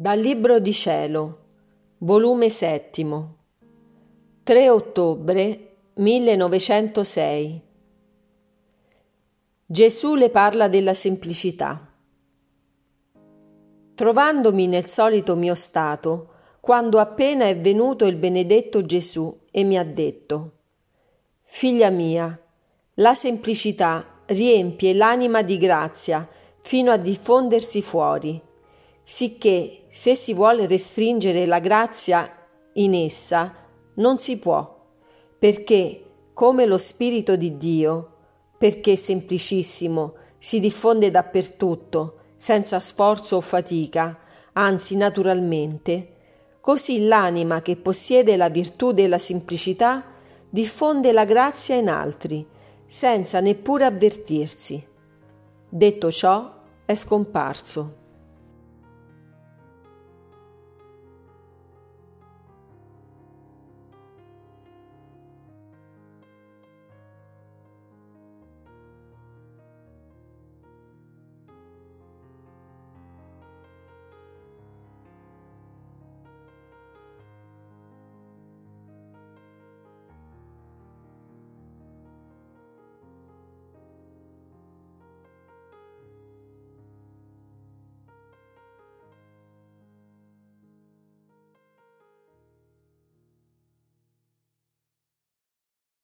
Dal Libro di Cielo, volume settimo, 3 ottobre 1906. Gesù le parla della semplicità. Trovandomi nel solito mio stato, quando appena è venuto il benedetto Gesù e mi ha detto, Figlia mia, la semplicità riempie l'anima di grazia fino a diffondersi fuori sicché se si vuole restringere la grazia in essa non si può, perché come lo Spirito di Dio, perché semplicissimo, si diffonde dappertutto, senza sforzo o fatica, anzi naturalmente, così l'anima che possiede la virtù della semplicità diffonde la grazia in altri, senza neppure avvertirsi. Detto ciò, è scomparso.